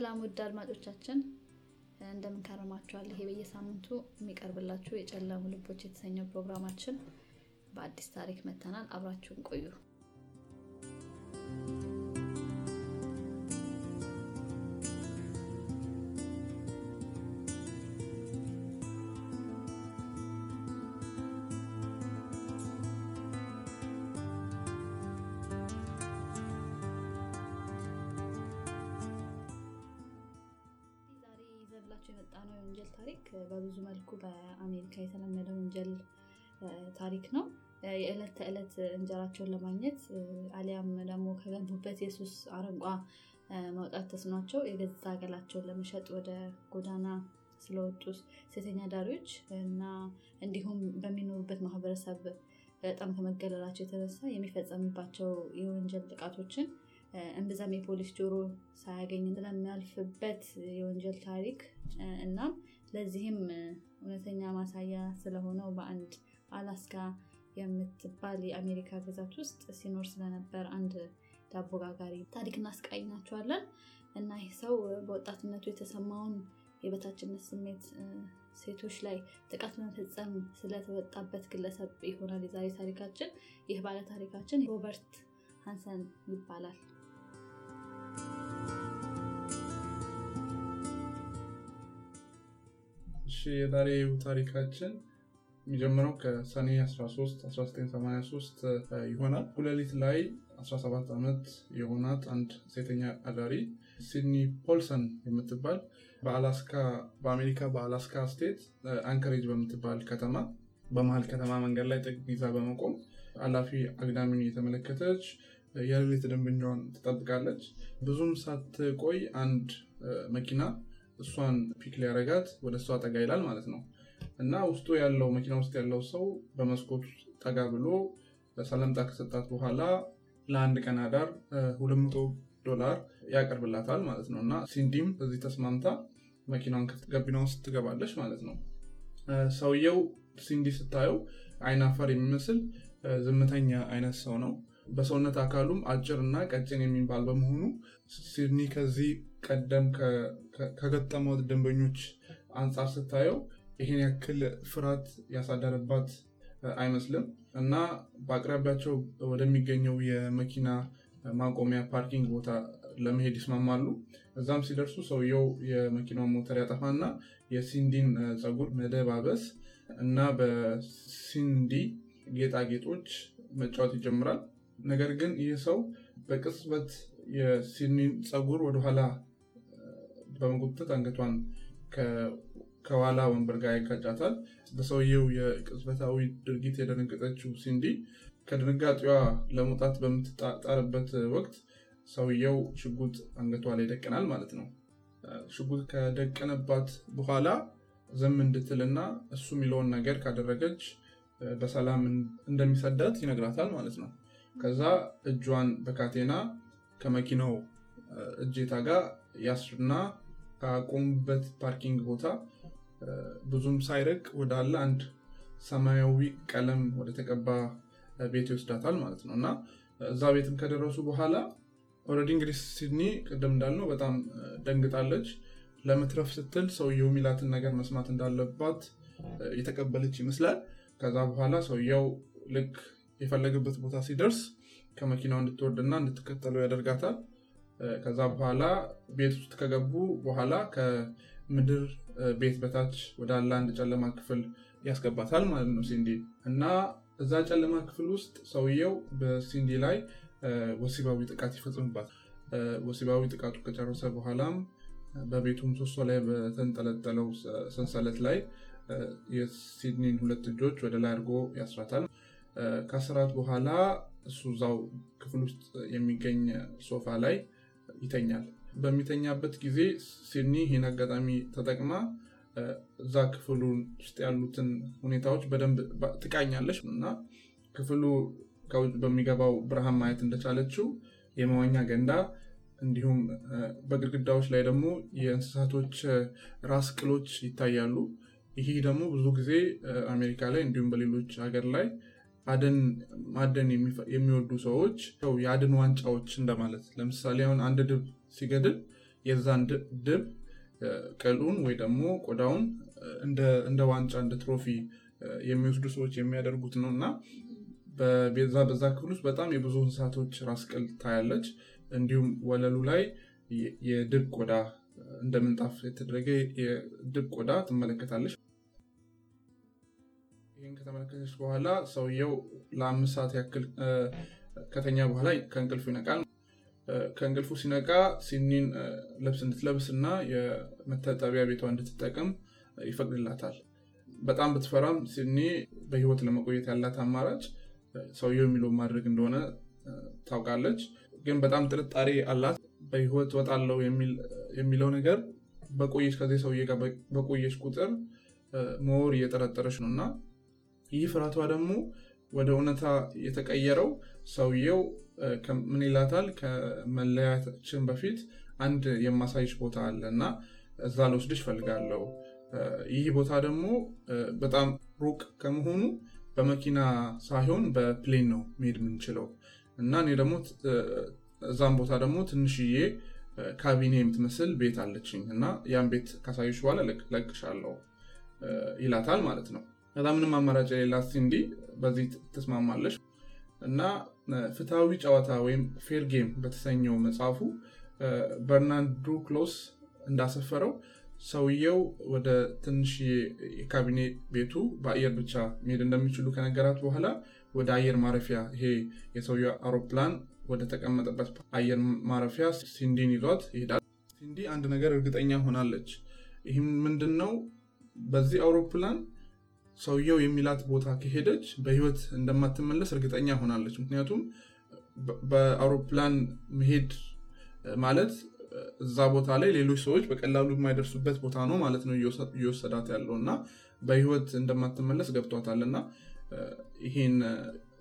ሰላም ውድ አድማጮቻችን እንደምን ከረማችኋል? ይሄ በየሳምንቱ የሚቀርብላችሁ የጨለሙ ልቦች የተሰኘው ፕሮግራማችን በአዲስ ታሪክ መተናል። አብራችሁን ቆዩ። እንጀራቸውን ለማግኘት አሊያም ደግሞ ከገቡበት የሱስ አረንቋ መውጣት ተስኗቸው የገዛ ገላቸውን ለመሸጥ ወደ ጎዳና ስለወጡ ሴተኛ ዳሪዎች እና እንዲሁም በሚኖሩበት ማህበረሰብ በጣም ከመገለላቸው የተነሳ የሚፈጸምባቸው የወንጀል ጥቃቶችን እምብዛም የፖሊስ ጆሮ ሳያገኝ ስለሚያልፍበት የወንጀል ታሪክ እናም ለዚህም እውነተኛ ማሳያ ስለሆነው በአንድ አላስካ የምትባል የአሜሪካ ግዛት ውስጥ ሲኖር ስለነበር አንድ ዳቦ ጋጋሪ ታሪክ እናስቃኛቸዋለን እና ይህ ሰው በወጣትነቱ የተሰማውን የበታችነት ስሜት ሴቶች ላይ ጥቃት በመፈጸም ስለተወጣበት ግለሰብ ይሆናል የዛሬ ታሪካችን። ይህ ባለ ታሪካችን ሮበርት ሃንሰን ይባላል። እሺ የዛሬው ታሪካችን የሚጀምረው ከሰኔ 13 1983 ይሆናል። ሁለሊት ላይ 17 ዓመት የሆናት አንድ ሴተኛ አዳሪ ሲድኒ ፖልሰን የምትባል በአላስካ በአሜሪካ በአላስካ ስቴት አንከሬጅ በምትባል ከተማ በመሀል ከተማ መንገድ ላይ ጥግ በመቆም አላፊ አግዳሚን እየተመለከተች የሌሊት ደንበኛዋን ትጠብቃለች። ብዙም ሳትቆይ አንድ መኪና እሷን ፒክ ሊያረጋት ወደ እሷ ጠጋ ይላል ማለት ነው እና ውስጡ ያለው መኪና ውስጥ ያለው ሰው በመስኮቱ ጠጋ ብሎ ሰላምታ ከሰጣት በኋላ ለአንድ ቀን አዳር 200 ዶላር ያቀርብላታል ማለት ነው እና ሲንዲም እዚህ ተስማምታ መኪናውን ገቢና ውስጥ ትገባለች ማለት ነው። ሰውየው ሲንዲ ስታየው አይን አፋር የሚመስል ዝምተኛ አይነት ሰው ነው። በሰውነት አካሉም አጭር እና ቀጭን የሚባል በመሆኑ ሲንዲ ከዚህ ቀደም ከገጠመው ደንበኞች አንጻር ስታየው ይህን ያክል ፍርሃት ያሳደረባት አይመስልም እና በአቅራቢያቸው ወደሚገኘው የመኪና ማቆሚያ parking ቦታ ለመሄድ ይስማማሉ። እዛም ሲደርሱ ሰውየው የመኪናውን ሞተር ያጠፋና የሲንዲን ፀጉር መደባበስ እና በሲንዲ ጌጣጌጦች መጫወት ይጀምራል። ነገር ግን ይህ ሰው በቅጽበት የሲድኒን ፀጉር ወደኋላ በመጎተት አንገቷን ከኋላ ወንበር ጋር ያጋጫታል። በሰውየው የቅጽበታዊ ድርጊት የደነገጠችው ሲንዲ ከድንጋጤዋ ለመውጣት በምትጣጣርበት ወቅት ሰውየው ሽጉጥ አንገቷ ላይ ይደቅናል ማለት ነው። ሽጉጥ ከደቀነባት በኋላ ዝም እንድትልና እሱ የሚለውን ነገር ካደረገች በሰላም እንደሚሰዳት ይነግራታል ማለት ነው። ከዛ እጇን በካቴና ከመኪናው እጀታ ጋር ያስርና ካቆሙበት parking ቦታ ብዙም ሳይርቅ ወዳለ አንድ ሰማያዊ ቀለም ወደ ተቀባ ቤት ይወስዳታል ማለት ነው እና እዛ ቤትም ከደረሱ በኋላ already እንግዲህ ሲንዲ ቅድም እንዳልነው በጣም ደንግጣለች። ለመትረፍ ስትል ሰውየው የሚላትን ነገር መስማት እንዳለባት የተቀበለች ይመስላል። ከዛ በኋላ ሰውየው ልክ የፈለገበት ቦታ ሲደርስ ከመኪናው እንድትወርድና እንድትከተለው ያደርጋታል። ከዛ በኋላ ቤት ውስጥ ከገቡ በኋላ ከምድር ቤት በታች ወዳለ አንድ ጨለማ ክፍል ያስገባታል ማለት ነው ሲንዲ እና እዛ ጨለማ ክፍል ውስጥ ሰውየው በሲንዲ ላይ ወሲባዊ ጥቃት ይፈጽምባታል። ወሲባዊ ጥቃቱ ከጨረሰ በኋላም በቤቱ ምሰሶ ላይ በተንጠለጠለው ሰንሰለት ላይ የሲድኒን ሁለት እጆች ወደ ላይ አድርጎ ያስራታል። ከስራት በኋላ እሱ እዛው ክፍል ውስጥ የሚገኝ ሶፋ ላይ ይተኛል። በሚተኛበት ጊዜ ሲድኒ ይህን አጋጣሚ ተጠቅማ እዛ ክፍሉ ውስጥ ያሉትን ሁኔታዎች በደንብ ትቃኛለች እና ክፍሉ ከውጭ በሚገባው ብርሃን ማየት እንደቻለችው የመዋኛ ገንዳ እንዲሁም በግድግዳዎች ላይ ደግሞ የእንስሳቶች ራስ ቅሎች ይታያሉ። ይህ ደግሞ ብዙ ጊዜ አሜሪካ ላይ እንዲሁም በሌሎች ሀገር ላይ አደን ማደን የሚወዱ ሰዎች የአድን ዋንጫዎች እንደማለት። ለምሳሌ አሁን አንድ ድብ ሲገድል የዛን ድብ ቅሉን ወይ ደግሞ ቆዳውን እንደ ዋንጫ እንደ ትሮፊ የሚወስዱ ሰዎች የሚያደርጉት ነው እና በዛ በዛ ክፍል ውስጥ በጣም የብዙ እንስሳቶች ራስ ቅል ታያለች። እንዲሁም ወለሉ ላይ የድብ ቆዳ እንደ የተደረገ የድብ ቆዳ ትመለከታለች። ይህን ከተመለከተች በኋላ ሰውየው ለአምስት ሰዓት ያክል ከተኛ በኋላ ከእንቅልፉ ይነቃል። ከእንቅልፉ ሲነቃ ሲኒን ልብስ እንድትለብስ እና የመታጠቢያ ቤቷ እንድትጠቀም ይፈቅድላታል። በጣም ብትፈራም ሲኒ በህይወት ለመቆየት ያላት አማራጭ ሰውየው የሚለውን ማድረግ እንደሆነ ታውቃለች። ግን በጣም ጥርጣሬ አላት። በህይወት ወጣለው የሚለው ነገር በቆየች ከዚህ ሰውዬ ጋር በቆየች ቁጥር መወር እየጠረጠረች ነው እና ይህ ፍርሃቷ ደግሞ ወደ እውነታ የተቀየረው ሰውየው ምን ይላታል? ከመለያችን በፊት አንድ የማሳይሽ ቦታ አለ እና እዛ ልወስድሽ እፈልጋለሁ። ይህ ቦታ ደግሞ በጣም ሩቅ ከመሆኑ በመኪና ሳይሆን በፕሌን ነው መሄድ የምንችለው እና እኔ ደግሞ እዛም ቦታ ደግሞ ትንሽዬ ካቢኔ የምትመስል ቤት አለችኝ እና ያን ቤት ካሳዮች በኋላ ለቅሻለሁ ይላታል ማለት ነው። ከዛ ምንም አማራጭ የሌላት ሲንዲ በዚህ ትስማማለች እና ፍትሐዊ ጨዋታ ወይም fair game በተሰኘው መጽሐፉ በርናርዶ ክሎስ እንዳሰፈረው ሰውየው ወደ ትንሽ የካቢኔ ቤቱ በአየር ብቻ መሄድ እንደሚችሉ ከነገራት በኋላ ወደ አየር ማረፊያ ይሄ የሰውየው አውሮፕላን ወደ ተቀመጠበት አየር ማረፊያ ሲንዲን ይዟት ይሄዳል። ሲንዲ አንድ ነገር እርግጠኛ ሆናለች። ይህም ምንድን ነው? በዚህ አውሮፕላን ሰውየው የሚላት ቦታ ከሄደች በህይወት እንደማትመለስ እርግጠኛ ሆናለች። ምክንያቱም በአውሮፕላን መሄድ ማለት እዛ ቦታ ላይ ሌሎች ሰዎች በቀላሉ የማይደርሱበት ቦታ ነው ማለት ነው እየወሰዳት ያለው እና በህይወት እንደማትመለስ ገብቷታል እና ይህን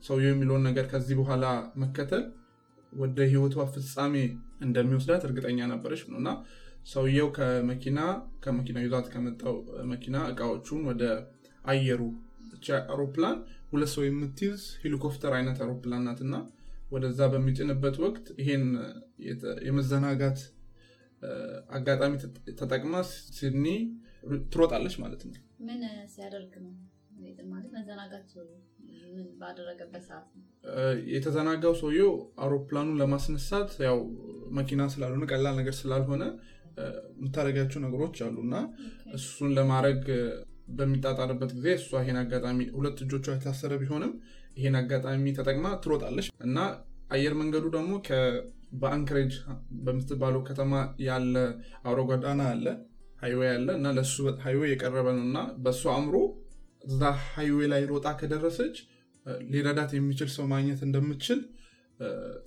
ሰውየው የሚለውን ነገር ከዚህ በኋላ መከተል ወደ ህይወቷ ፍጻሜ እንደሚወስዳት እርግጠኛ ነበረች ነው እና ሰውየው ከመኪና ከመኪና ይዟት ከመጣው መኪና እቃዎቹን ወደ አየሩ አውሮፕላን ሁለት ሰው የምትይዝ ሄሊኮፕተር አይነት አውሮፕላን ናት እና ወደዛ በሚጭንበት ወቅት ይሄን የመዘናጋት አጋጣሚ ተጠቅማ ሲድኒ ትሮጣለች ማለት ነው። ምን ሲያደርግ ነው ማለት መዘናጋት ባደረገበት ሰዓት ነው? የተዘናጋው ሰውየው አውሮፕላኑን ለማስነሳት ያው መኪና ስላልሆነ ቀላል ነገር ስላልሆነ የምታደርጋቸው ነገሮች አሉ እና እሱን ለማድረግ በሚጣጣርበት ጊዜ እሷ ይሄን አጋጣሚ ሁለት እጆቿ የታሰረ ቢሆንም ይሄን አጋጣሚ ተጠቅማ ትሮጣለች። እና አየር መንገዱ ደግሞ በአንክሬጅ በምትባለው ከተማ ያለ አውሮ ጎዳና አለ ሃይዌ አለ። እና ለሱ ሃይዌ የቀረበ ነው። እና በእሱ አእምሮ እዛ ሃይዌ ላይ ሮጣ ከደረሰች ሊረዳት የሚችል ሰው ማግኘት እንደምችል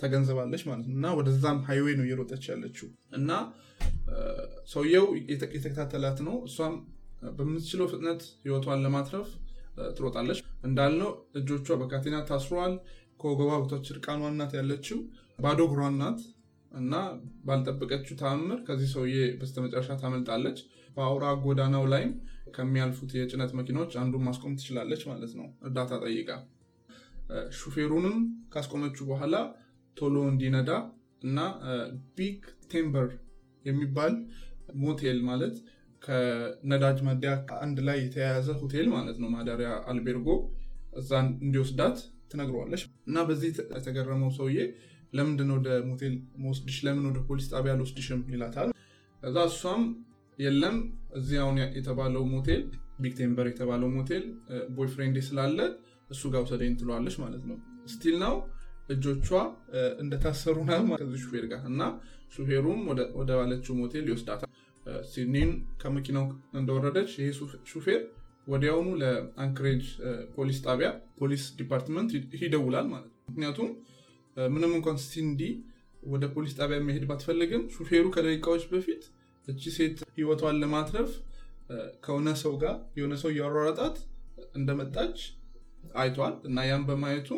ተገንዝባለች ማለት ነው። እና ወደዛም ሃይዌ ነው እየሮጠች ያለችው። እና ሰውየው የተከታተላት ነው። እሷም በምትችለው ፍጥነት ህይወቷን ለማትረፍ ትሮጣለች። እንዳልነው እጆቿ በካቴና ታስረዋል። ከወገቧ በታች እርቃኗን ናት ያለችው፣ ባዶ እግሯን ናት እና ባልጠበቀችው ተአምር ከዚህ ሰውዬ በስተመጨረሻ ታመልጣለች። በአውራ ጎዳናው ላይም ከሚያልፉት የጭነት መኪናዎች አንዱን ማስቆም ትችላለች ማለት ነው፣ እርዳታ ጠይቃ። ሹፌሩንም ካስቆመችው በኋላ ቶሎ እንዲነዳ እና Big Timber የሚባል ሞቴል ማለት ከነዳጅ ማደያ አንድ ላይ የተያያዘ ሆቴል ማለት ነው፣ ማደሪያ አልቤርጎ፣ እዛ እንዲወስዳት ትነግረዋለች። እና በዚህ የተገረመው ሰውዬ ለምንድን ወደ ሞቴል ምወስድሽ፣ ለምን ወደ ፖሊስ ጣቢያ አልወስድሽም ይላታል። ከዛ እሷም የለም እዚህ የተባለው ሞቴል Big Timber የተባለው ሞቴል boyfriend ኤ ስላለ እሱ ጋር ውሰደኝ ትለዋለች ማለት ነው። still ነው እጆቿ እንደታሰሩ ናት ከዚህ ሹፌር ጋር እና ሹፌሩም ወደ ባለችው ሞቴል ይወስዳታል። ሲንዲን ከመኪናው እንደወረደች ይሄ ሹፌር ወዲያውኑ ለአንክሬጅ ፖሊስ ጣቢያ police department ይደውላል ማለት ነው። ምክንያቱም ምንም እንኳን ሲንዲ ወደ ፖሊስ ጣቢያ መሄድ ባትፈልግም ሹፌሩ ከደቂቃዎች በፊት እቺ ሴት ህይወቷን ለማትረፍ ከሆነ ሰው ጋር የሆነ ሰው እያሯሯጣት እንደመጣች አይቷል እና ያን በማየቱ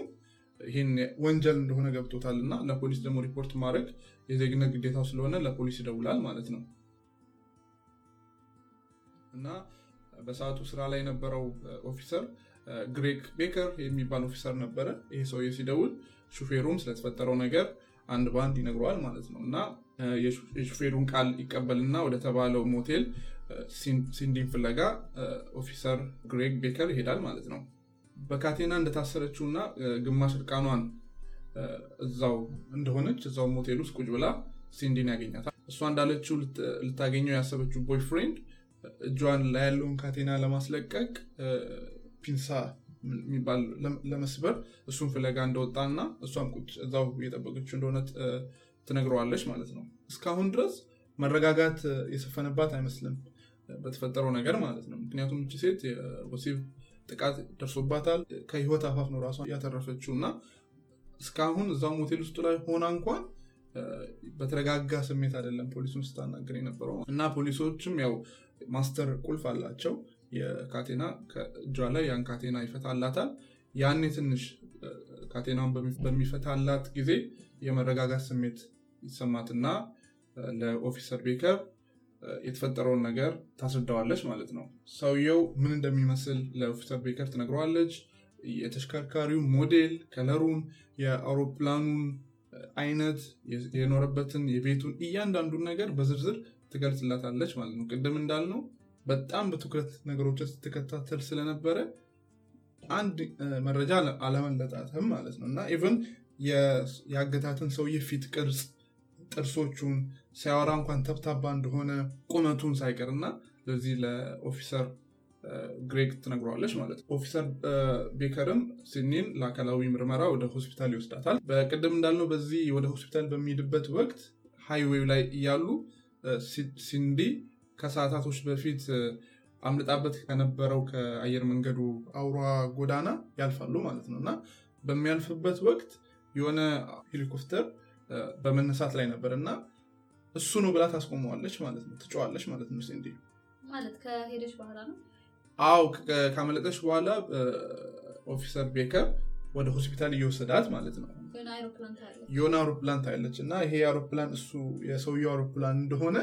ይህን ወንጀል እንደሆነ ገብቶታል እና ለፖሊስ ደግሞ ሪፖርት ማድረግ የዜግነት ግዴታው ስለሆነ ለፖሊስ ይደውላል ማለት ነው። እና በሰዓቱ ስራ ላይ የነበረው officer ግሬግ ቤከር የሚባል officer ነበረ። ይህ ሰውዬ ሲደውል ሹፌሩም ስለተፈጠረው ነገር አንድ በአንድ ይነግረዋል ማለት ነው። እና የሹፌሩን ቃል ይቀበልና ወደ ተባለው ሞቴል ሲንዲን ፍለጋ officer ግሬግ ቤከር ይሄዳል ማለት ነው። በካቴና እንደታሰረችው እና ግማሽ እርቃኗን እዛው እንደሆነች እዛው ሞቴል ውስጥ ቁጭ ብላ ሲንዲን ያገኛታል። እሷ እንዳለችው ልታገኘው ያሰበችው boyfriend እጇን ላይ ያለውን ካቴና ለማስለቀቅ ፒንሳ የሚባል ለመስበር እሱን ፍለጋ እንደወጣና እሷም ቁጭ እዛው እየጠበቀችው እንደሆነ ትነግረዋለች ማለት ነው። እስካሁን ድረስ መረጋጋት የሰፈነባት አይመስልም በተፈጠረው ነገር ማለት ነው። ምክንያቱም እቺ ሴት የወሲብ ጥቃት ደርሶባታል። ከህይወት አፋፍ ነው ራሷ ያተረፈችው እና እስካሁን እዛው ሞቴል ውስጥ ላይ ሆና እንኳን በተረጋጋ ስሜት አይደለም ፖሊሱን ስታናገር የነበረው እና ፖሊሶችም ያው master ቁልፍ አላቸው የካቴና ከእጇ ላይ ያን ካቴና ይፈታላታል። ያኔ ትንሽ ካቴናውን በሚፈታላት ጊዜ የመረጋጋት ስሜት ይሰማትና ለ officer ቤከር የተፈጠረውን ነገር ታስረዳዋለች ማለት ነው። ሰውየው ምን እንደሚመስል ለ officer ቤከር ትነግረዋለች። የተሽከርካሪው ሞዴል፣ color ኡን፣ የአውሮፕላኑን አይነት፣ የኖረበትን፣ የቤቱን እያንዳንዱን ነገር በዝርዝር ትገልጽለታለች ማለት ነው። ቅድም እንዳልነው በጣም በትኩረት ነገሮችን ስትከታተል ስለነበረ አንድ መረጃ አላመለጣትም ማለት ነው እና even ያገታትን ሰውዬ ፊት ቅርጽ፣ ጥርሶቹን ሲያወራ እንኳን ተብታባ እንደሆነ ቁመቱን ሳይቀር እና ለዚህ ለ officer ግሬግ ትነግረዋለች ማለት officer ቤከርም ሲንዲን ለአካላዊ ምርመራ ወደ ሆስፒታል ይወስዳታል። በቅድም እንዳልነው በዚህ ወደ ሆስፒታል በሚሄድበት ወቅት highway ው ላይ እያሉ ሲንዲ ከሰዓታቶች በፊት አምልጣበት ከነበረው ከአየር መንገዱ አውራ ጎዳና ያልፋሉ ማለት ነው እና በሚያልፍበት ወቅት የሆነ ሄሊኮፕተር በመነሳት ላይ ነበር እና እሱ ነው ብላ ታስቆመዋለች ማለት ነው። ትጮሃለች ማለት ነው። ሲንዲ ማለት ከሄደች በኋላ ነው። አው ካመለጠች በኋላ officer ቤከር ወደ ሆስፒታል እየወሰዳት ማለት ነው። የሆነ አውሮፕላን ታያለች እና ይሄ አውሮፕላን እሱ የሰውየው አውሮፕላን እንደሆነ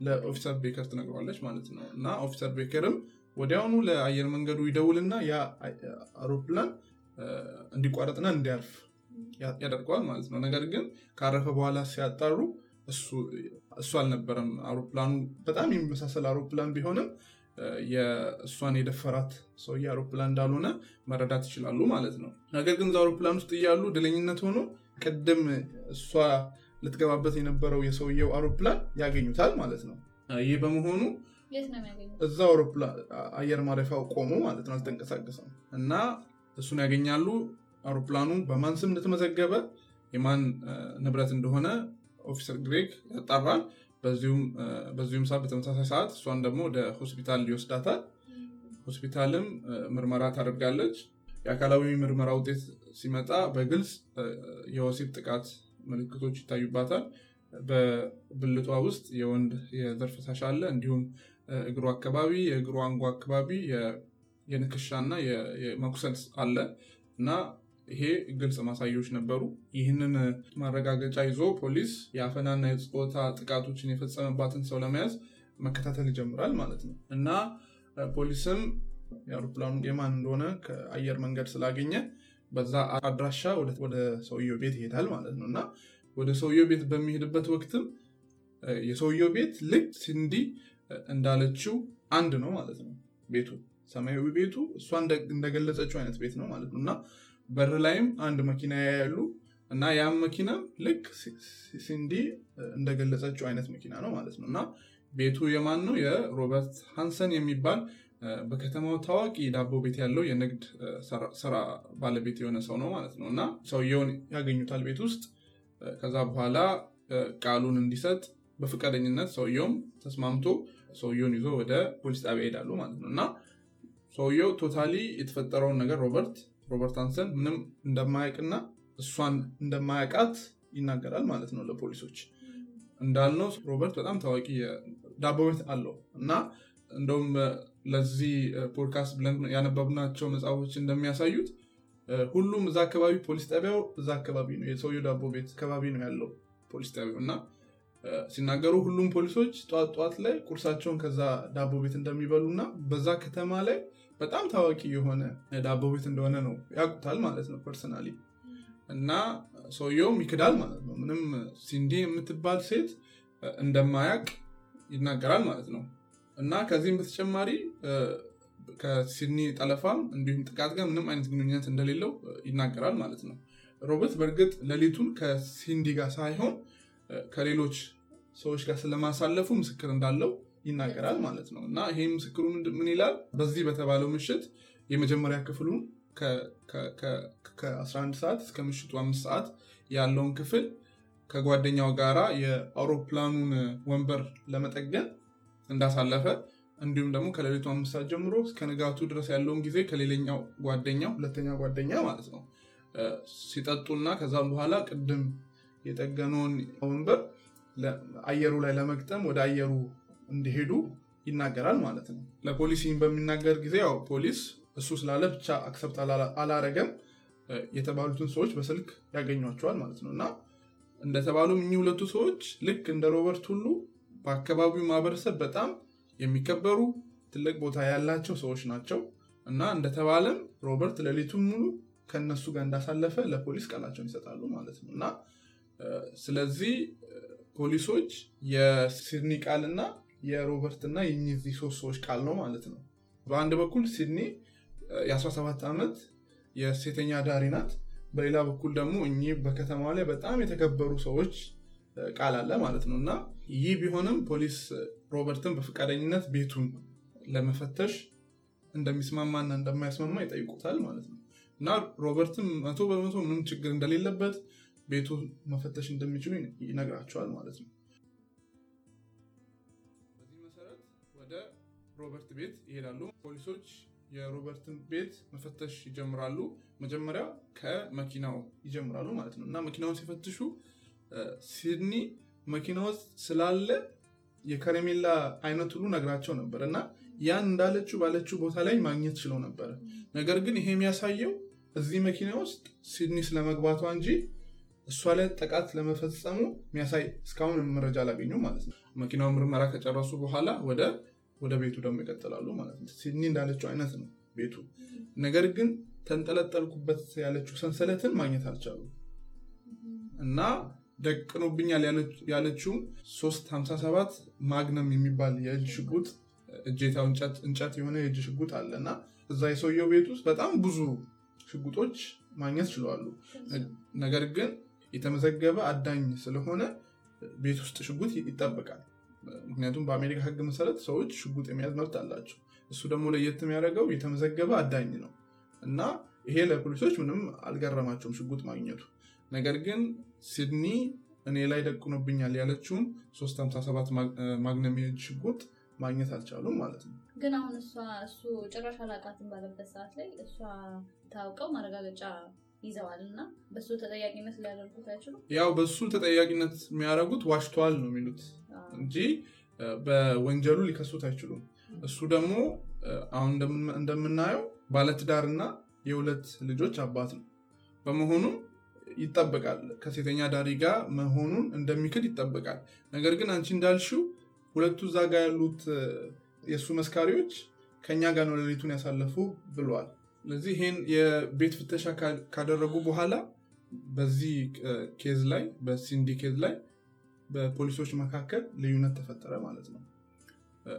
ለ officer ቤከር ትነግረዋለች ማለት ነው። እና officer ቤከርም ወዲያውኑ ለአየር መንገዱ ይደውልና ያ አውሮፕላን እንዲቋረጥና እንዲያርፍ ያደርገዋል ማለት ነው። ነገር ግን ካረፈ በኋላ ሲያጣሩ እሱ አልነበረም። አውሮፕላኑ በጣም የሚመሳሰል አውሮፕላን ቢሆንም የእሷን የደፈራት ሰውዬ አውሮፕላን እንዳልሆነ መረዳት ይችላሉ ማለት ነው። ነገር ግን እዛ አውሮፕላን ውስጥ እያሉ ድለኝነት ሆኖ ቅድም እሷ ልትገባበት የነበረው የሰውየው አውሮፕላን ያገኙታል ማለት ነው። ይህ በመሆኑ እዛ አውሮፕላን አየር ማረፊያው ቆሞ ማለት ነው፣ አልተንቀሳቀሰም እና እሱን ያገኛሉ። አውሮፕላኑ በማን ስም እንደተመዘገበ የማን ንብረት እንደሆነ officer ግሬግ ያጣራል። በዚሁም ሰዓት በተመሳሳይ ሰዓት እሷን ደግሞ ወደ ሆስፒታል ይወስዳታል። ሆስፒታልም ምርመራ ታደርጋለች። የአካላዊ ምርመራ ውጤት ሲመጣ በግልጽ የወሲብ ጥቃት ምልክቶች ይታዩባታል። በብልቷ ውስጥ የወንድ የዘር ፈሳሽ አለ። እንዲሁም እግሯ አካባቢ፣ የእግሯ አንጓ አካባቢ የንክሻና የመኩሰል አለ እና ይሄ ግልጽ ማሳያዎች ነበሩ። ይህንን ማረጋገጫ ይዞ ፖሊስ የአፈናና የፆታ ጥቃቶችን የፈጸመባትን ሰው ለመያዝ መከታተል ይጀምራል ማለት ነው እና ፖሊስም የአውሮፕላኑ የማን እንደሆነ ከአየር መንገድ ስላገኘ በዛ አድራሻ ወደ ሰውየው ቤት ይሄዳል ማለት ነው እና ወደ ሰውየው ቤት በሚሄድበት ወቅትም የሰውየው ቤት ልክ ሲንዲ እንዳለችው አንድ ነው ማለት ነው። ቤቱ ሰማያዊ ቤቱ እሷ እንደገለጸችው አይነት ቤት ነው ማለት ነው እና በር ላይም አንድ መኪና ያያሉ እና ያም መኪና ልክ ሲንዲ እንደገለጸችው አይነት መኪና ነው ማለት ነው እና ቤቱ የማን ነው? የሮበርት ሃንሰን የሚባል በከተማው ታዋቂ ዳቦ ቤት ያለው የንግድ ስራ ባለቤት የሆነ ሰው ነው ማለት ነው እና ሰውየውን ያገኙታል ቤት ውስጥ። ከዛ በኋላ ቃሉን እንዲሰጥ በፈቃደኝነት ሰውየውም ተስማምቶ ሰውየውን ይዞ ወደ ፖሊስ ጣቢያ ይሄዳሉ ማለት ነው እና ሰውየው totally የተፈጠረውን ነገር ሮበርት ሮበርት ሃንሰን ምንም እንደማያውቅና እሷን እንደማያውቃት ይናገራል ማለት ነው ለፖሊሶች። እንዳልነው ሮበርት በጣም ታዋቂ ዳቦ ቤት አለው እና እንደውም ለዚህ ፖድካስት ብለን ያነበብናቸው መጽሐፎች እንደሚያሳዩት ሁሉም እዛ አካባቢ ፖሊስ ጣቢያው እዛ አካባቢ ነው፣ የሰውየው ዳቦ ቤት አካባቢ ነው ያለው ፖሊስ ጣቢያው እና ሲናገሩ ሁሉም ፖሊሶች ጠዋት ጠዋት ላይ ቁርሳቸውን ከዛ ዳቦ ቤት እንደሚበሉ እና በዛ ከተማ ላይ በጣም ታዋቂ የሆነ ዳቦ ቤት እንደሆነ ነው ያውቁታል ማለት ነው personally። እና ሰውየውም ይክዳል ማለት ነው። ምንም ሲንዲ የምትባል ሴት እንደማያቅ ይናገራል ማለት ነው። እና ከዚህም በተጨማሪ ከሲንዲ ጠለፋም እንዲሁም ጥቃት ጋር ምንም አይነት ግንኙነት እንደሌለው ይናገራል ማለት ነው። ሮበርት በእርግጥ ሌሊቱን ከሲንዲ ጋር ሳይሆን ከሌሎች ሰዎች ጋር ስለማሳለፉ ምስክር እንዳለው ይናገራል ማለት ነው። እና ይሄ ምስክሩ ምን ይላል? በዚህ በተባለው ምሽት የመጀመሪያ ክፍሉን ከ11 ሰዓት እስከ ምሽቱ አምስት ሰዓት ያለውን ክፍል ከጓደኛው ጋራ የአውሮፕላኑን ወንበር ለመጠገን እንዳሳለፈ እንዲሁም ደግሞ ከሌሊቱ አምስት ሰዓት ጀምሮ እስከ ንጋቱ ድረስ ያለውን ጊዜ ከሌላኛው ጓደኛ ሁለተኛ ጓደኛ ማለት ነው ሲጠጡና ከዛም በኋላ ቅድም የጠገነውን ወንበር አየሩ ላይ ለመግጠም ወደ አየሩ እንዲሄዱ ይናገራል ማለት ነው። ለፖሊስ በሚናገር ጊዜ ያው ፖሊስ እሱ ስላለ ብቻ accept አላረገም። የተባሉትን ሰዎች በስልክ ያገኟቸዋል ማለት ነው እና እንደተባሉም እኚህ ሁለቱ ሰዎች ልክ እንደ ሮበርት ሁሉ በአካባቢው ማህበረሰብ በጣም የሚከበሩ ትልቅ ቦታ ያላቸው ሰዎች ናቸው እና እንደተባለም ሮበርት ሌሊቱን ሙሉ ከነሱ ጋር እንዳሳለፈ ለፖሊስ ቃላቸውን ይሰጣሉ ማለት ነው እና ስለዚህ ፖሊሶች የሲድኒ ቃል እና የሮበርት እና የእነዚህ ሶስት ሰዎች ቃል ነው ማለት ነው። በአንድ በኩል ሲድኒ የ17 ዓመት የሴተኛ ዳሪ ናት። በሌላ በኩል ደግሞ እኚህ በከተማ ላይ በጣም የተከበሩ ሰዎች ቃል አለ ማለት ነው እና ይህ ቢሆንም ፖሊስ ሮበርትን በፈቃደኝነት ቤቱን ለመፈተሽ እንደሚስማማና እንደማያስማማ ይጠይቁታል ማለት ነው እና ሮበርትም መቶ በመቶ ምንም ችግር እንደሌለበት ቤቱ መፈተሽ እንደሚችሉ ይነግራቸዋል ማለት ነው። ሮበርት ቤት ይሄዳሉ። ፖሊሶች የሮበርትን ቤት መፈተሽ ይጀምራሉ። መጀመሪያ ከመኪናው ይጀምራሉ ማለት ነው እና መኪናውን ሲፈትሹ ሲድኒ መኪና ውስጥ ስላለ የከረሜላ አይነት ሁሉ ነግራቸው ነበር እና ያን እንዳለችው ባለችው ቦታ ላይ ማግኘት ችለው ነበረ። ነገር ግን ይሄ የሚያሳየው እዚህ መኪና ውስጥ ሲድኒ ስለመግባቷ እንጂ እሷ ላይ ጥቃት ለመፈጸሙ የሚያሳይ እስካሁን መረጃ አላገኙ ማለት ነው። መኪናው ምርመራ ከጨረሱ በኋላ ወደ ወደ ቤቱ ደግሞ ይቀጥላሉ ማለት ነው። ሲድኒ እንዳለችው አይነት ነው ቤቱ። ነገር ግን ተንጠለጠልኩበት ያለችው ሰንሰለትን ማግኘት አልቻሉ እና ደቅኖብኛል ያለችውም 357 ማግነም የሚባል የእጅ ሽጉጥ እጀታው እንጨት የሆነ የእጅ ሽጉጥ አለ እና እዛ የሰውየው ቤት ውስጥ በጣም ብዙ ሽጉጦች ማግኘት ችለዋሉ። ነገር ግን የተመዘገበ አዳኝ ስለሆነ ቤት ውስጥ ሽጉጥ ይጠበቃል። ምክንያቱም በአሜሪካ ሕግ መሰረት ሰዎች ሽጉጥ የመያዝ መብት አላቸው። እሱ ደግሞ ለየት የሚያደርገው የተመዘገበ አዳኝ ነው እና ይሄ ለፖሊሶች ምንም አልገረማቸውም ሽጉጥ ማግኘቱ። ነገር ግን ሲድኒ እኔ ላይ ደቅኖብኛል ያለችውን 357 ማግነም ሽጉጥ ማግኘት አልቻሉም ማለት ነው። ግን አሁን እሷ እሱ ጭራሽ አላቃትም ባለበት ሰዓት ላይ እሷ ታውቀው ማረጋገጫ ይዘዋል እና በሱ ተጠያቂነት ሊያደርጉት አይችሉም። ያው በሱ ተጠያቂነት የሚያደርጉት ዋሽተዋል ነው የሚሉት እንጂ በወንጀሉ ሊከሱት አይችሉም። እሱ ደግሞ አሁን እንደምናየው ባለትዳርና የሁለት ልጆች አባት ነው። በመሆኑም ይጠበቃል ከሴተኛ ዳሪ ጋር መሆኑን እንደሚክድ ይጠበቃል። ነገር ግን አንቺ እንዳልሽው ሁለቱ እዛ ጋር ያሉት የእሱ መስካሪዎች ከኛ ጋር ነው ሌሊቱን ያሳለፉ ብለዋል። ስለዚህ ይሄን የቤት ፍተሻ ካደረጉ በኋላ በዚህ case ላይ በሲንዲ case ላይ በፖሊሶች መካከል ልዩነት ተፈጠረ ማለት ነው።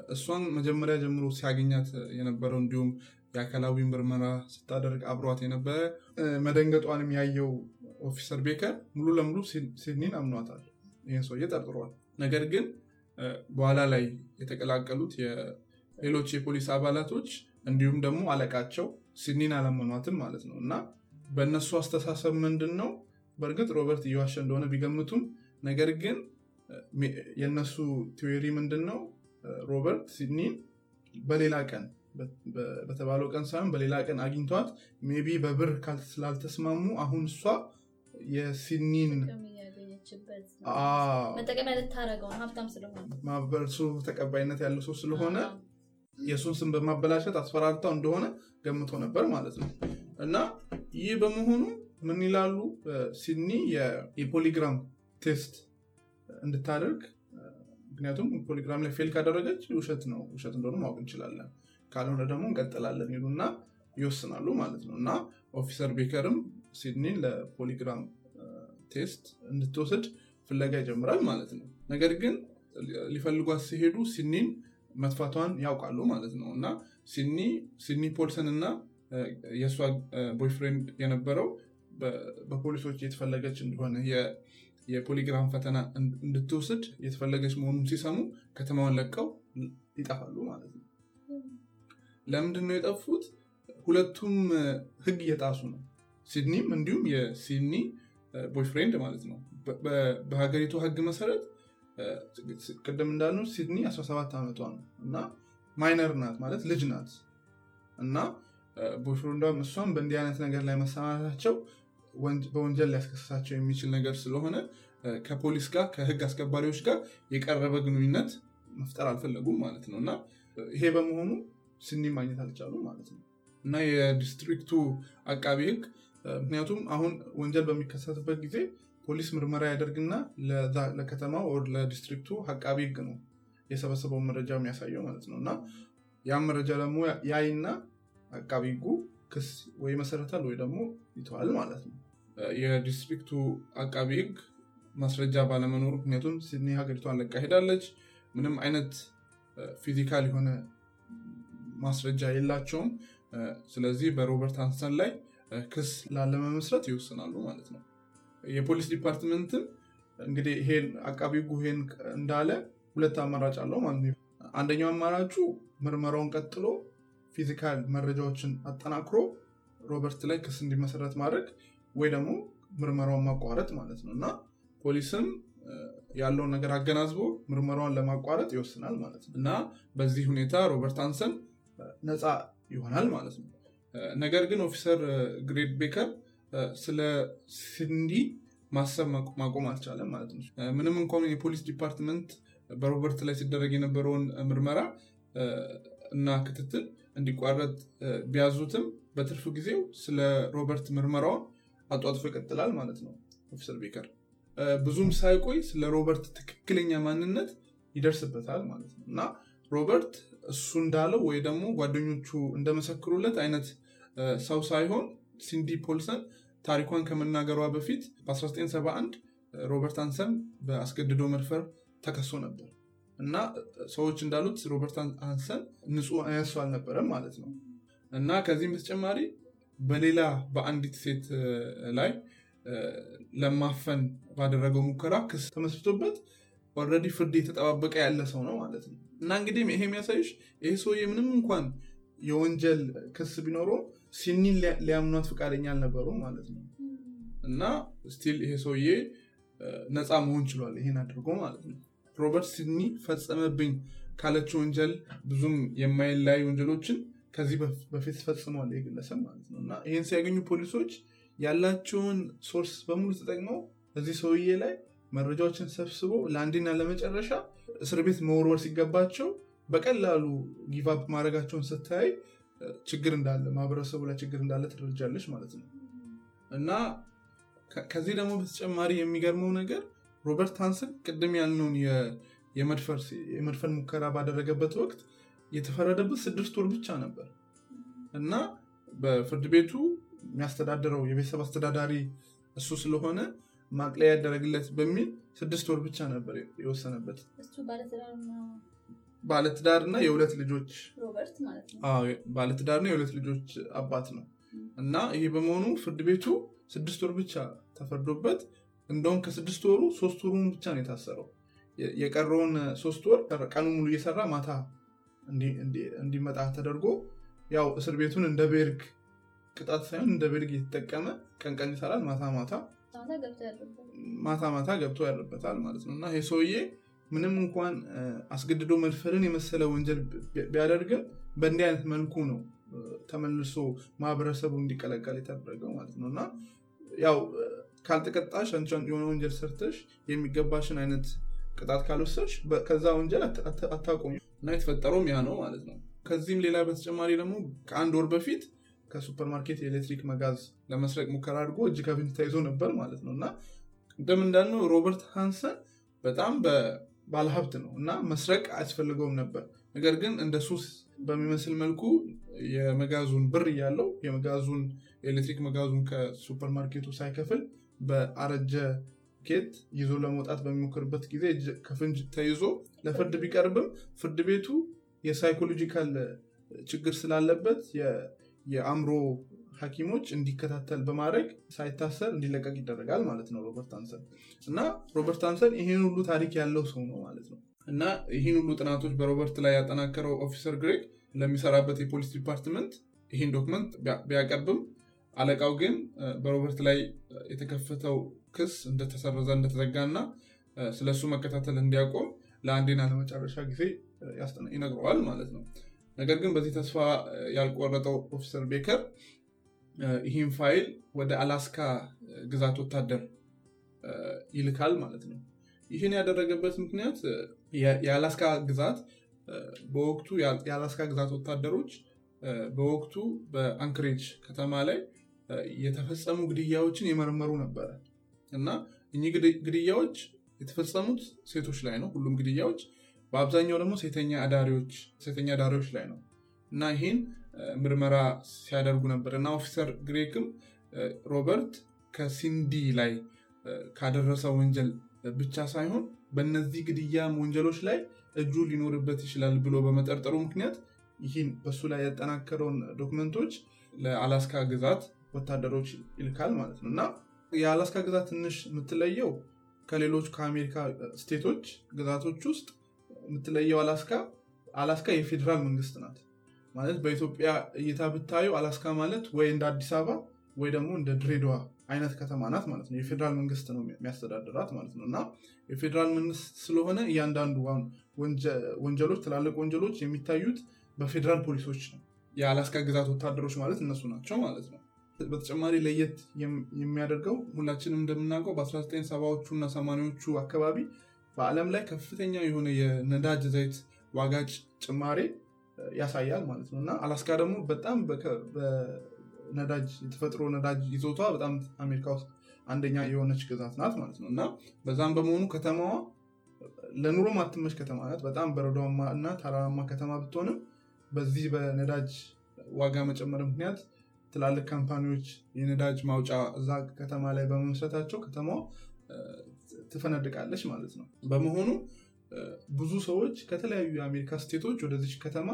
እሷን መጀመሪያ ጀምሮ ሲያገኛት የነበረው እንዲሁም የአካላዊ ምርመራ ስታደርግ አብሯት የነበረ መደንገጧንም ያየው officer ቤከር ሙሉ ለሙሉ ሲንዲን አምኗታል። ይህን ሰውዬ ጠርጥሯል። ነገር ግን በኋላ ላይ የተቀላቀሉት ሌሎች የፖሊስ አባላቶች እንዲሁም ደግሞ አለቃቸው ሲንዲን አላመኗትም ማለት ነው እና በእነሱ አስተሳሰብ ምንድን ነው በእርግጥ ሮበርት እየዋሸ እንደሆነ ቢገምቱም ነገር ግን የእነሱ theory ምንድን ነው ሮበርት ሲንዲን በሌላ ቀን በተባለው ቀን ሳይሆን በሌላ ቀን አግኝቷት maybe በብር ስላልተስማሙ አሁን እሷ የሲንዲን ማህበረሰቡ ተቀባይነት ያለው ሰው ስለሆነ የእሱን ስም በማበላሸት አስፈራርታው እንደሆነ ገምቶ ነበር ማለት ነው። እና ይህ በመሆኑ ምን ይላሉ? ሲንዲ የ polygram test እንድታደርግ ምክንያቱም polygram ላይ fail ካደረገች ውሸት ነው ውሸት እንደሆነ ማወቅ እንችላለን። ካልሆነ ደግሞ እንቀጥላለን ይሉና ይወስናሉ ማለት ነው። እና officer ቤከርም ሲንዲን ለ polygram test እንድትወስድ ፍለጋ ይጀምራል ማለት ነው። ነገር ግን ሊፈልጓት ሲሄዱ ሲንዲን መጥፋቷን ያውቃሉ ማለት ነው። እና ሲንዲ ፖልሰን እና የእሷ boyfriend የነበረው በፖሊሶች የተፈለገች እንደሆነ የ polygram ፈተና እንድትወስድ የተፈለገች መሆኑን ሲሰሙ ከተማውን ለቀው ይጠፋሉ ማለት ነው። ለምንድን ነው የጠፉት? ሁለቱም ሕግ እየጣሱ ነው። ሲንዲም እንዲሁም የሲንዲ boyfriend ማለት ነው። በሀገሪቱ ሕግ መሰረት ቅድም እንዳልነው ሲንዲ 17 ዓመቷ ነው እና minor ናት ማለት ልጅ ናት እና boyfriend ዷም እሷም በእንዲህ አይነት ነገር ላይ መሰማራታቸው በወንጀል ሊያስከስሳቸው የሚችል ነገር ስለሆነ ከፖሊስ ጋር ከህግ አስከባሪዎች ጋር የቀረበ ግንኙነት መፍጠር አልፈለጉም ማለት ነው። እና ይሄ በመሆኑ ሲድኒ ማግኘት አልቻሉ ማለት ነው። እና የዲስትሪክቱ አቃቢ ህግ ምክንያቱም አሁን ወንጀል በሚከሰትበት ጊዜ ፖሊስ ምርመራ ያደርግና ለከተማው ለዲስትሪክቱ አቃቢ ህግ ነው የሰበሰበውን መረጃ የሚያሳየው ማለት ነው። እና ያም መረጃ ደግሞ ያይና አቃቢ ህጉ ክስ ወይ መሰረታል ወይ ደግሞ ይተዋል ማለት ነው። የዲስትሪክቱ አቃቢ ህግ ማስረጃ ባለመኖሩ ምክንያቱም ሲድኒ ሀገሪቷን ለቃ ሄዳለች። ምንም አይነት physical የሆነ ማስረጃ የላቸውም። ስለዚህ በሮበርት ሃንሰን ላይ ክስ ላለመመስረት ይወስናሉ ማለት ነው። የፖሊስ department ም እንግዲህ ይሄን አቃቢ ህጉ ይሄን እንዳለ ሁለት አማራጭ አለው ማለት ነው። አንደኛው አማራጩ ምርመራውን ቀጥሎ physical መረጃዎችን አጠናክሮ ሮበርት ላይ ክስ እንዲመሰረት ማድረግ ወይ ደግሞ ምርመራውን ማቋረጥ ማለት ነው እና ፖሊስም ያለውን ነገር አገናዝቦ ምርመራውን ለማቋረጥ ይወስናል ማለት ነው እና በዚህ ሁኔታ ሮበርት ሃንሰን ነፃ ይሆናል ማለት ነው። ነገር ግን officer ግሬግ ቤከር ስለ ሲንዲ ማሰብ ማቆም አልቻለም ማለት ነው። ምንም እንኳን የፖሊስ department በሮበርት ላይ ሲደረግ የነበረውን ምርመራ እና ክትትል እንዲቋረጥ ቢያዙትም በትርፍ ጊዜው ስለ ሮበርት ምርመራውን አጧጡፎ ይቀጥላል ማለት ነው። officer ቤከር። ብዙም ሳይቆይ ስለ ሮበርት ትክክለኛ ማንነት ይደርስበታል ማለት ነው። እና ሮበርት እሱ እንዳለው ወይ ደግሞ ጓደኞቹ እንደመሰክሩለት አይነት ሰው ሳይሆን ሲንዲ ፖልሰን ታሪኳን ከመናገሯ በፊት በ1971 ሮበርት ሃንሰን በአስገድዶ መድፈር ተከሶ ነበር። እና ሰዎች እንዳሉት ሮበርት ሃንሰን ንጹህ አይነት ሰው አልነበረም ማለት ነው። እና ከዚህም በተጨማሪ በሌላ በአንዲት ሴት ላይ ለማፈን ባደረገው ሙከራ ክስ ተመስርቶበት already ፍርድ እየተጠባበቀ ያለ ሰው ነው ማለት ነው። እና እንግዲህ ይሄ የሚያሳይሽ ይሄ ሰውዬ ምንም እንኳን የወንጀል ክስ ቢኖረው ሲንዲን ሊያምኗት ፈቃደኛ አልነበሩም ማለት ነው። እና still ይሄ ሰውዬ ነፃ መሆን ችሏል ይሄን አድርጎ ማለት ነው። ሮበርት ሲንዲ ፈጸመብኝ ካለችው ወንጀል ብዙም የማይለያይ ወንጀሎችን ከዚህ በፊት ፈጽሟል ይህ ግለሰብ ማለት ነው። እና ይህን ሲያገኙ ፖሊሶች ያላቸውን source በሙሉ ተጠቅመው እዚህ ሰውዬ ላይ መረጃዎችን ሰብስቦ ለአንዴና ለመጨረሻ እስር ቤት መወርወር ሲገባቸው በቀላሉ give up ማድረጋቸውን ስታይ ችግር እንዳለ ማህበረሰቡ ላይ ችግር እንዳለ ትረጃለች ማለት ነው። እና ከዚህ ደግሞ በተጨማሪ የሚገርመው ነገር ሮበርት ሃንሰን ቅድም ያልነውን የመድፈር ሙከራ ባደረገበት ወቅት የተፈረደበት ስድስት ወር ብቻ ነበር። እና በፍርድ ቤቱ የሚያስተዳድረው የቤተሰብ አስተዳዳሪ እሱ ስለሆነ ማቅለያ ያደረግለት በሚል ስድስት ወር ብቻ ነበር የወሰነበት። ባለትዳር እና የሁለት ልጆች ባለትዳርና የሁለት ልጆች አባት ነው። እና ይሄ በመሆኑ ፍርድ ቤቱ ስድስት ወር ብቻ ተፈርዶበት እንደውም ከስድስት ወሩ ሶስት ወሩን ብቻ ነው የታሰረው። የቀረውን ሶስት ወር ቀኑ ሙሉ እየሰራ ማታ እንዲመጣ ተደርጎ ያው እስር ቤቱን እንደ ቤርግ ቅጣት ሳይሆን እንደ ቤርግ እየተጠቀመ ቀን ቀን ይሰራል። ማታ ማታ ማታ ማታ ገብቶ ያለበታል ማለት ነው። እና ይህ ሰውዬ ምንም እንኳን አስገድዶ መድፈርን የመሰለ ወንጀል ቢያደርግም በእንዲህ አይነት መልኩ ነው ተመልሶ ማህበረሰቡ እንዲቀላቀል የተደረገው ማለት ነው። እና ያው ካልተቀጣሽ አንቺ የሆነ ወንጀል ሰርተሽ የሚገባሽን አይነት ቅጣት ካልወሰድሽ ከዛ ወንጀል አታቆሚ እና የተፈጠረውም ያ ነው ማለት ነው። ከዚህም ሌላ በተጨማሪ ደግሞ ከአንድ ወር በፊት ከሱፐርማርኬት የኤሌክትሪክ መጋዝ ለመስረቅ ሙከራ አድርጎ እጅ ከፍንጅ ተይዞ ነበር ማለት ነው። እና ቅድም እንዳልነው ሮበርት ሃንሰን በጣም ባለሀብት ነው እና መስረቅ አያስፈልገውም ነበር። ነገር ግን እንደ ሱስ በሚመስል መልኩ የመጋዙን ብር እያለው የመጋዙን የኤሌክትሪክ መጋዙን ከሱፐርማርኬቱ ሳይከፍል በአረጀ ጃኬት ይዞ ለመውጣት በሚሞክርበት ጊዜ ከፍንጅ ተይዞ ለፍርድ ቢቀርብም ፍርድ ቤቱ የ psychological ችግር ስላለበት የአእምሮ ሐኪሞች እንዲከታተል በማድረግ ሳይታሰር እንዲለቀቅ ይደረጋል ማለት ነው ሮበርት ሃንሰን። እና ሮበርት ሃንሰን ይህን ሁሉ ታሪክ ያለው ሰው ነው ማለት ነው። እና ይህን ሁሉ ጥናቶች በሮበርት ላይ ያጠናከረው officer ግሬግ ለሚሰራበት የፖሊስ department ይህን document ቢያቀርብም አለቃው ግን በሮበርት ላይ የተከፈተው ክስ እንደተሰረዘ እንደተዘጋ እና ስለሱ መከታተል እንዲያቆም ለአንዴና ለመጨረሻ ጊዜ ይነግረዋል ማለት ነው። ነገር ግን በዚህ ተስፋ ያልቆረጠው officer ቤከር ይህን ፋይል ወደ አላስካ ግዛት ወታደር ይልካል ማለት ነው። ይህን ያደረገበት ምክንያት የአላስካ ግዛት በወቅቱ የአላስካ ግዛት ወታደሮች በወቅቱ በአንክሬጅ ከተማ ላይ የተፈጸሙ ግድያዎችን የመረመሩ ነበረ እና እኚህ ግድያዎች የተፈጸሙት ሴቶች ላይ ነው። ሁሉም ግድያዎች በአብዛኛው ደግሞ ሴተኛ አዳሪዎች ሴተኛ አዳሪዎች ላይ ነው። እና ይህን ምርመራ ሲያደርጉ ነበር እና officer ግሬግም ሮበርት ከሲንዲ ላይ ካደረሰው ወንጀል ብቻ ሳይሆን በእነዚህ ግድያ ወንጀሎች ላይ እጁ ሊኖርበት ይችላል ብሎ በመጠርጠሩ ምክንያት ይህን በሱ ላይ ያጠናከረውን document ኦች ለአላስካ ግዛት ወታደሮች ይልካል ማለት ነው እና የአላስካ ግዛት ትንሽ የምትለየው ከሌሎች ከአሜሪካ ስቴቶች ግዛቶች ውስጥ የምትለየው አላስካ አላስካ የፌዴራል መንግስት ናት። ማለት በኢትዮጵያ እይታ ብታዩ አላስካ ማለት ወይ እንደ አዲስ አበባ ወይ ደግሞ እንደ ድሬዳዋ አይነት ከተማ ናት ማለት ነው። የፌዴራል መንግስት ነው የሚያስተዳድራት ማለት ነው። እና የፌዴራል መንግስት ስለሆነ እያንዳንዱ ወንጀሎች ትላልቅ ወንጀሎች የሚታዩት በፌዴራል ፖሊሶች ነው። የአላስካ ግዛት ወታደሮች ማለት እነሱ ናቸው ማለት ነው በተጨማሪ ለየት የሚያደርገው ሁላችንም እንደምናውቀው በ1970ዎቹ እና ሰማኒዎቹ አካባቢ በአለም ላይ ከፍተኛ የሆነ የነዳጅ ዘይት ዋጋ ጭማሬ ያሳያል ማለት ነው። እና አላስካ ደግሞ በጣም በነዳጅ የተፈጥሮ ነዳጅ ይዞቷ በጣም አሜሪካ ውስጥ አንደኛ የሆነች ግዛት ናት ማለት ነው። እና በዛም በመሆኑ ከተማዋ ለኑሮ ማትመች ከተማ ናት። በጣም በረዷማ እና ተራራማ ከተማ ብትሆንም በዚህ በነዳጅ ዋጋ መጨመር ምክንያት ትላልቅ company ዎች የነዳጅ ማውጫ እዛ ከተማ ላይ በመመስረታቸው ከተማዋ ትፈነድቃለች ማለት ነው። በመሆኑ ብዙ ሰዎች ከተለያዩ የአሜሪካ state ኦች ወደዚች ከተማ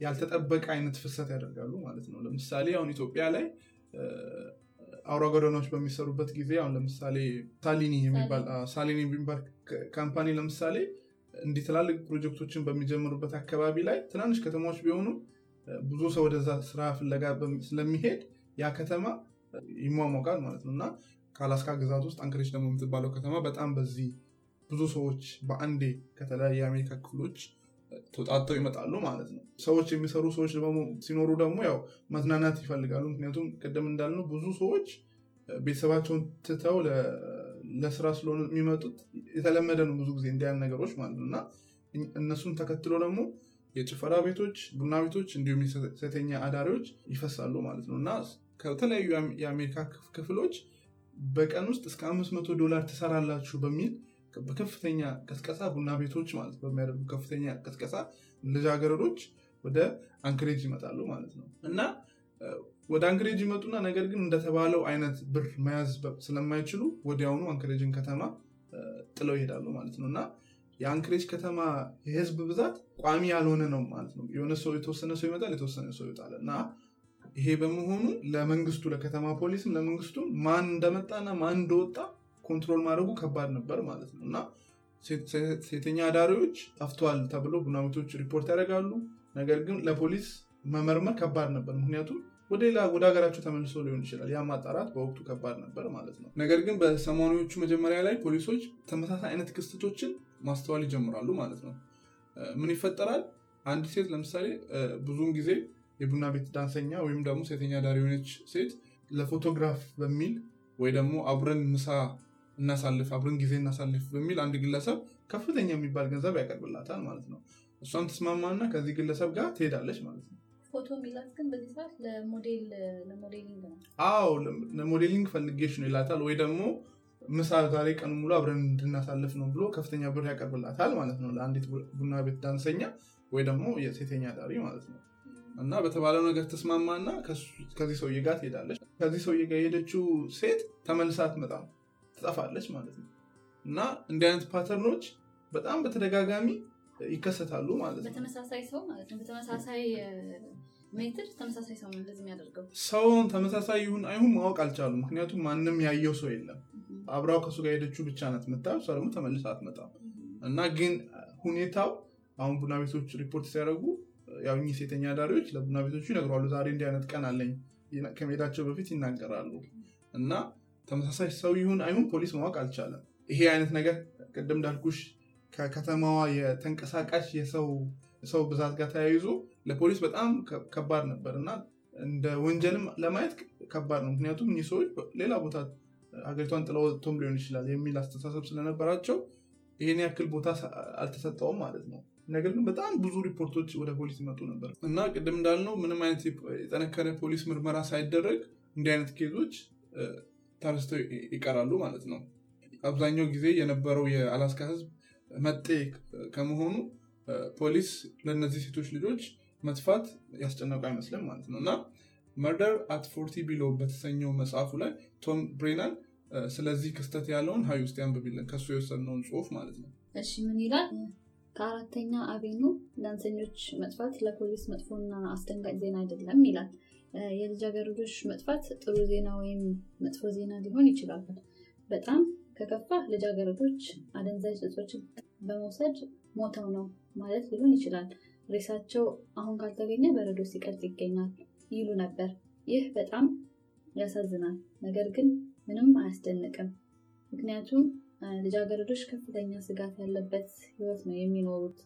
ያልተጠበቀ አይነት ፍሰት ያደርጋሉ ማለት ነው። ለምሳሌ አሁን ኢትዮጵያ ላይ አውራ ጎዳናዎች በሚሰሩበት ጊዜ አሁን ለምሳሌ ሳሊኒ የሚባል company ለምሳሌ እንዲህ ትላልቅ ፕሮጀክቶችን በሚጀምሩበት አካባቢ ላይ ትናንሽ ከተማዎች ቢሆኑ ብዙ ሰው ወደዛ ስራ ፍለጋ ስለሚሄድ ያ ከተማ ይሟሟቃል ማለት ነው። እና ከአላስካ ግዛት ውስጥ አንክሬጅ ደግሞ የምትባለው ከተማ በጣም በዚህ ብዙ ሰዎች በአንዴ ከተለያየ የአሜሪካ ክፍሎች ተውጣጥተው ይመጣሉ ማለት ነው። ሰዎች የሚሰሩ ሰዎች ሲኖሩ ደግሞ ያው መዝናናት ይፈልጋሉ። ምክንያቱም ቅድም እንዳልነው ብዙ ሰዎች ቤተሰባቸውን ትተው ለስራ ስለሆነ የሚመጡት የተለመደ ነው ብዙ ጊዜ እንዲያን ነገሮች ማለት ነው። እና እነሱን ተከትሎ ደግሞ የጭፈራ ቤቶች ቡና ቤቶች እንዲሁም ሴተኛ አዳሪዎች ይፈሳሉ ማለት ነው። እና ከተለያዩ የአሜሪካ ክፍሎች በቀን ውስጥ እስከ 500 ዶላር ትሰራላችሁ በሚል በከፍተኛ ቀስቀሳ ቡና ቤቶች ማለት በሚያደርጉ ከፍተኛ ቀስቀሳ ልጃገረዶች ወደ አንክሬጅ ይመጣሉ ማለት ነው። እና ወደ አንክሬጅ ይመጡና ነገር ግን እንደተባለው አይነት ብር መያዝ ስለማይችሉ ወዲያውኑ አንክሬጅን ከተማ ጥለው ይሄዳሉ ማለት ነው። እና የአንክሬጅ ከተማ የህዝብ ብዛት ቋሚ ያልሆነ ነው ማለት ነው። የሆነ ሰው የተወሰነ ሰው ይመጣል የተወሰነ ሰው ይወጣል እና ይሄ በመሆኑ ለመንግስቱ ለከተማ ፖሊስም ለመንግስቱም ማን እንደመጣና ማን እንደወጣ control ማድረጉ ከባድ ነበር ማለት ነው። እና ሴተኛ አዳሪዎች ጠፍተዋል ተብሎ ቡና ቤቶች ሪፖርት ያደርጋሉ። ነገር ግን ለፖሊስ መመርመር ከባድ ነበር። ምክንያቱም ወደ ሌላ ወደ ሀገራቸው ተመልሶ ሊሆን ይችላል። ያ ማጣራት በወቅቱ ከባድ ነበር ማለት ነው። ነገር ግን በሰሞኖቹ መጀመሪያ ላይ ፖሊሶች ተመሳሳይ አይነት ክስተቶችን ማስተዋል ይጀምራሉ ማለት ነው። ምን ይፈጠራል? አንድ ሴት ለምሳሌ ብዙውን ጊዜ የቡና ቤት ዳንሰኛ ወይም ደግሞ ሴተኛ ዳሪ የሆነች ሴት ለፎቶግራፍ በሚል ወይ ደግሞ አብረን ምሳ እናሳልፍ አብረን ጊዜ እናሳልፍ በሚል አንድ ግለሰብ ከፍተኛ የሚባል ገንዘብ ያቀርብላታል ማለት ነው። እሷም ትስማማና ከዚህ ግለሰብ ጋር ትሄዳለች ማለት ነው ፎቶ ሚላት ግን በዚህ ሰዓት ለ modeling ነው? አዎ ለ modeling ፈልጌሽ ነው ይላታል። ወይ ደግሞ ምሳ ዛሬ ቀኑ ሙሉ አብረን እንድናሳልፍ ነው ብሎ ከፍተኛ ብር ያቀርብላታል ማለት ነው። ለአንዲት ቡና ቤት ዳንሰኛ ወይ ደግሞ የሴተኛ አዳሪ ማለት ነው። እና በተባለው ነገር ተስማማና ከዚህ ሰውዬ ጋር ትሄዳለች። ከዚህ ሰውዬ ጋር የሄደችው ሴት ተመልሳ አትመጣም፣ ትጠፋለች ማለት ነው። እና እንዲህ አይነት ፓተርኖች በጣም በተደጋጋሚ ይከሰታሉ ማለት ነው። በተመሳሳይ ሰው ማለት ነው። በተመሳሳይ ሜትር ተመሳሳይ ሰው ነው እንደዚህ የሚያደርገው። ሰውን ተመሳሳይ ይሁን አይሁን ማወቅ አልቻሉም። ምክንያቱም ማንም ያየው ሰው የለም። አብራው ከሱ ጋር የሄደችው ብቻ ናት የምታየው። እሷ ደግሞ ተመልሳ አትመጣም እና ግን ሁኔታው አሁን ቡና ቤቶች ሪፖርት ሲያደርጉ ያው እኚህ ሴተኛ አዳሪዎች ለቡና ቤቶቹ ይነግሯሉ። ዛሬ እንዲህ አይነት ቀን አለኝ ከመሄዳቸው በፊት ይናገራሉ። እና ተመሳሳይ ሰው ይሁን አይሁን ፖሊስ ማወቅ አልቻለም። ይሄ አይነት ነገር ቅድም እንዳልኩሽ ከከተማዋ የተንቀሳቃሽ የሰው ብዛት ጋር ተያይዞ ለፖሊስ በጣም ከባድ ነበር እና እንደ ወንጀልም ለማየት ከባድ ነው። ምክንያቱም እኚህ ሰዎች ሌላ ቦታ ሀገሪቷን ጥለው ወጥቶም ሊሆን ይችላል የሚል አስተሳሰብ ስለነበራቸው ይህን ያክል ቦታ አልተሰጠውም ማለት ነው። ነገር ግን በጣም ብዙ ሪፖርቶች ወደ ፖሊስ ይመጡ ነበር እና ቅድም እንዳልነው ምንም አይነት የጠነከረ ፖሊስ ምርመራ ሳይደረግ እንዲህ አይነት case ኦች ተረስተው ይቀራሉ ማለት ነው። አብዛኛው ጊዜ የነበረው የአላስካ ሕዝብ መጤ ከመሆኑ ፖሊስ ለእነዚህ ሴቶች ልጆች መጥፋት ያስጨነቁ አይመስልም ማለት ነው እና Murder at Forty Below በተሰኘው መጽሐፉ ላይ ቶም ብሬናን ስለዚህ ክስተት ያለውን ሀይ ውስጥ ያንብብልን ከሱ የወሰድነውን ጽሁፍ ማለት ነው። እሺ ምን ይላል? ከአራተኛ avenue ዳንሰኞች መጥፋት ለፖሊስ መጥፎና አስደንጋጭ ዜና አይደለም ይላል። የልጃገረዶች መጥፋት ጥሩ ዜና ወይም መጥፎ ዜና ሊሆን ይችላል። በጣም ከከፋ ልጃገረዶች አደንዛዥ እጾችን በመውሰድ ሞተው ነው ማለት ሊሆን ይችላል። ሬሳቸው አሁን ካልተገኘ በረዶ ሲቀልጥ ይገኛል ይሉ ነበር። ይህ በጣም ያሳዝናል፣ ነገር ግን ምንም አያስደንቅም። ምክንያቱም ልጃገረዶች ከፍተኛ ስጋት ያለበት ህይወት ነው የሚኖሩት።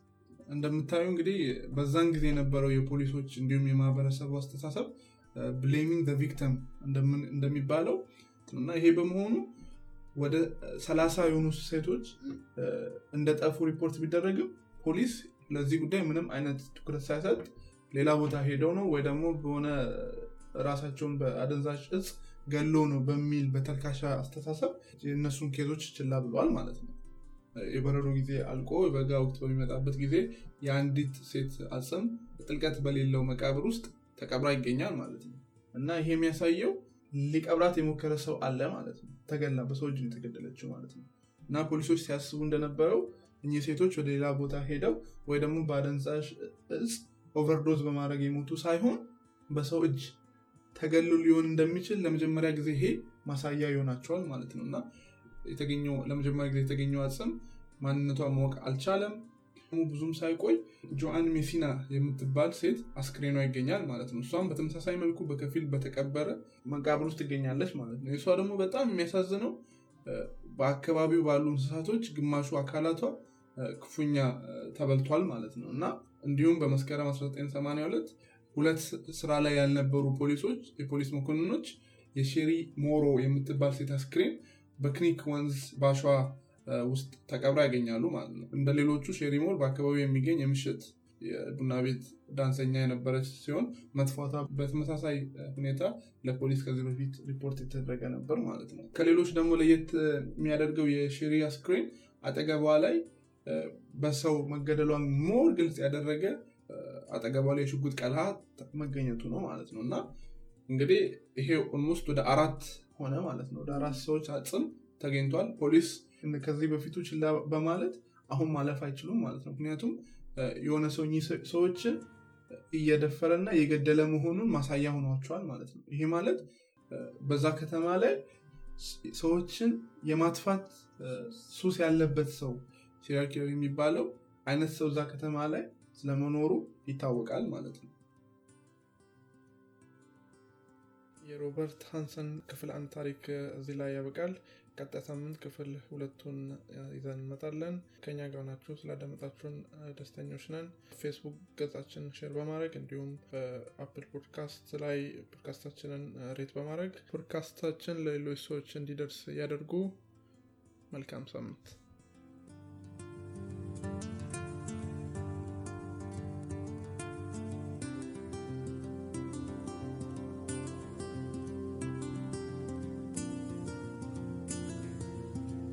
እንደምታዩ እንግዲህ በዛን ጊዜ የነበረው የፖሊሶች እንዲሁም የማህበረሰቡ አስተሳሰብ ብሌሚንግ ቪክተም እንደሚባለው እና ይሄ በመሆኑ ወደ ሰላሳ የሆኑ ሴቶች እንደጠፉ ሪፖርት ቢደረግም ፖሊስ ለዚህ ጉዳይ ምንም አይነት ትኩረት ሳይሰጥ ሌላ ቦታ ሄደው ነው ወይ ደግሞ በሆነ ራሳቸውን በአደንዛዥ እጽ ገሎ ነው በሚል በተልካሻ አስተሳሰብ የእነሱን case ኦች ችላ ብለዋል ማለት ነው። የበረዶ ጊዜ አልቆ የበጋ ወቅት በሚመጣበት ጊዜ የአንዲት ሴት አጽም ጥልቀት በሌለው መቃብር ውስጥ ተቀብራ ይገኛል ማለት ነው እና ይሄ የሚያሳየው ሊቀብራት የሞከረ ሰው አለ ማለት ነው። ተገላ በሰው እጅ የተገደለችው ማለት ነው እና ፖሊሶች ሲያስቡ እንደነበረው እኚህ ሴቶች ወደ ሌላ ቦታ ሄደው ወይ ደግሞ በአደንዛዥ እጽ overdose በማድረግ የሞቱ ሳይሆን በሰው እጅ ተገሉ ሊሆን እንደሚችል ለመጀመሪያ ጊዜ ይሄ ማሳያ ይሆናቸዋል ማለት ነው እና ለመጀመሪያ ጊዜ የተገኘው አጽም ማንነቷ ማወቅ አልቻለም። ብዙም ሳይቆይ ጆአን ሜሲና የምትባል ሴት አስክሬኗ ይገኛል ማለት ነው። እሷም በተመሳሳይ መልኩ በከፊል በተቀበረ መቃብር ውስጥ ትገኛለች ማለት ነው። የእሷ ደግሞ በጣም የሚያሳዝነው በአካባቢው ባሉ እንስሳቶች ግማሹ አካላቷ ክፉኛ ተበልቷል ማለት ነው እና እንዲሁም በመስከረም 1982 ሁለት ስራ ላይ ያልነበሩ ፖሊሶች የፖሊስ መኮንኖች የሼሪ ሞሮ የምትባል ሴት አስክሬን በክኒክ ወንዝ ባሸዋ ውስጥ ተቀብራ ያገኛሉ ማለት ነው። እንደ ሌሎቹ ሼሪ ሞር በአካባቢው የሚገኝ የምሽት የቡና ቤት ዳንሰኛ የነበረች ሲሆን መጥፋቷ በተመሳሳይ ሁኔታ ለፖሊስ ከዚህ በፊት ሪፖርት የተደረገ ነበር ማለት ነው። ከሌሎች ደግሞ ለየት የሚያደርገው የሼሪ አስክሬን አጠገቧ ላይ በሰው መገደሏን more ግልጽ ያደረገ አጠገቧ ላይ የሽጉጥ ቀለሃ መገኘቱ ነው ማለት ነው እና እንግዲህ ይሄ almost ወደ አራት ሆነ ማለት ነው። ወደ አራት ሰዎች አጽም ተገኝቷል። ፖሊስ ከዚህ በፊቱ ችላ በማለት አሁን ማለፍ አይችሉም ማለት ነው። ምክንያቱም የሆነ ሰው ሰዎችን እየደፈረና እየገደለ መሆኑን ማሳያ ሆኗቸዋል ማለት ነው። ይሄ ማለት በዛ ከተማ ላይ ሰዎችን የማጥፋት ሱስ ያለበት ሰው serial killer የሚባለው አይነት ሰው እዛ ከተማ ላይ ስለመኖሩ ይታወቃል ማለት ነው። የሮበርት ሃንሰን ክፍል አንድ ታሪክ እዚህ ላይ ያበቃል። ቀጣይ ሳምንት ክፍል ሁለቱን ይዘን እንመጣለን። ከኛ ጋር ናችሁ ስላዳመጣችሁን ደስተኞች ነን። ፌስቡክ ገጻችን share በማድረግ እንዲሁም በአፕል ፖድካስት ላይ ፖድካስታችንን ሬት በማድረግ ፖድካስታችን ለሌሎች ሰዎች እንዲደርስ ያደርጉ። መልካም ሳምንት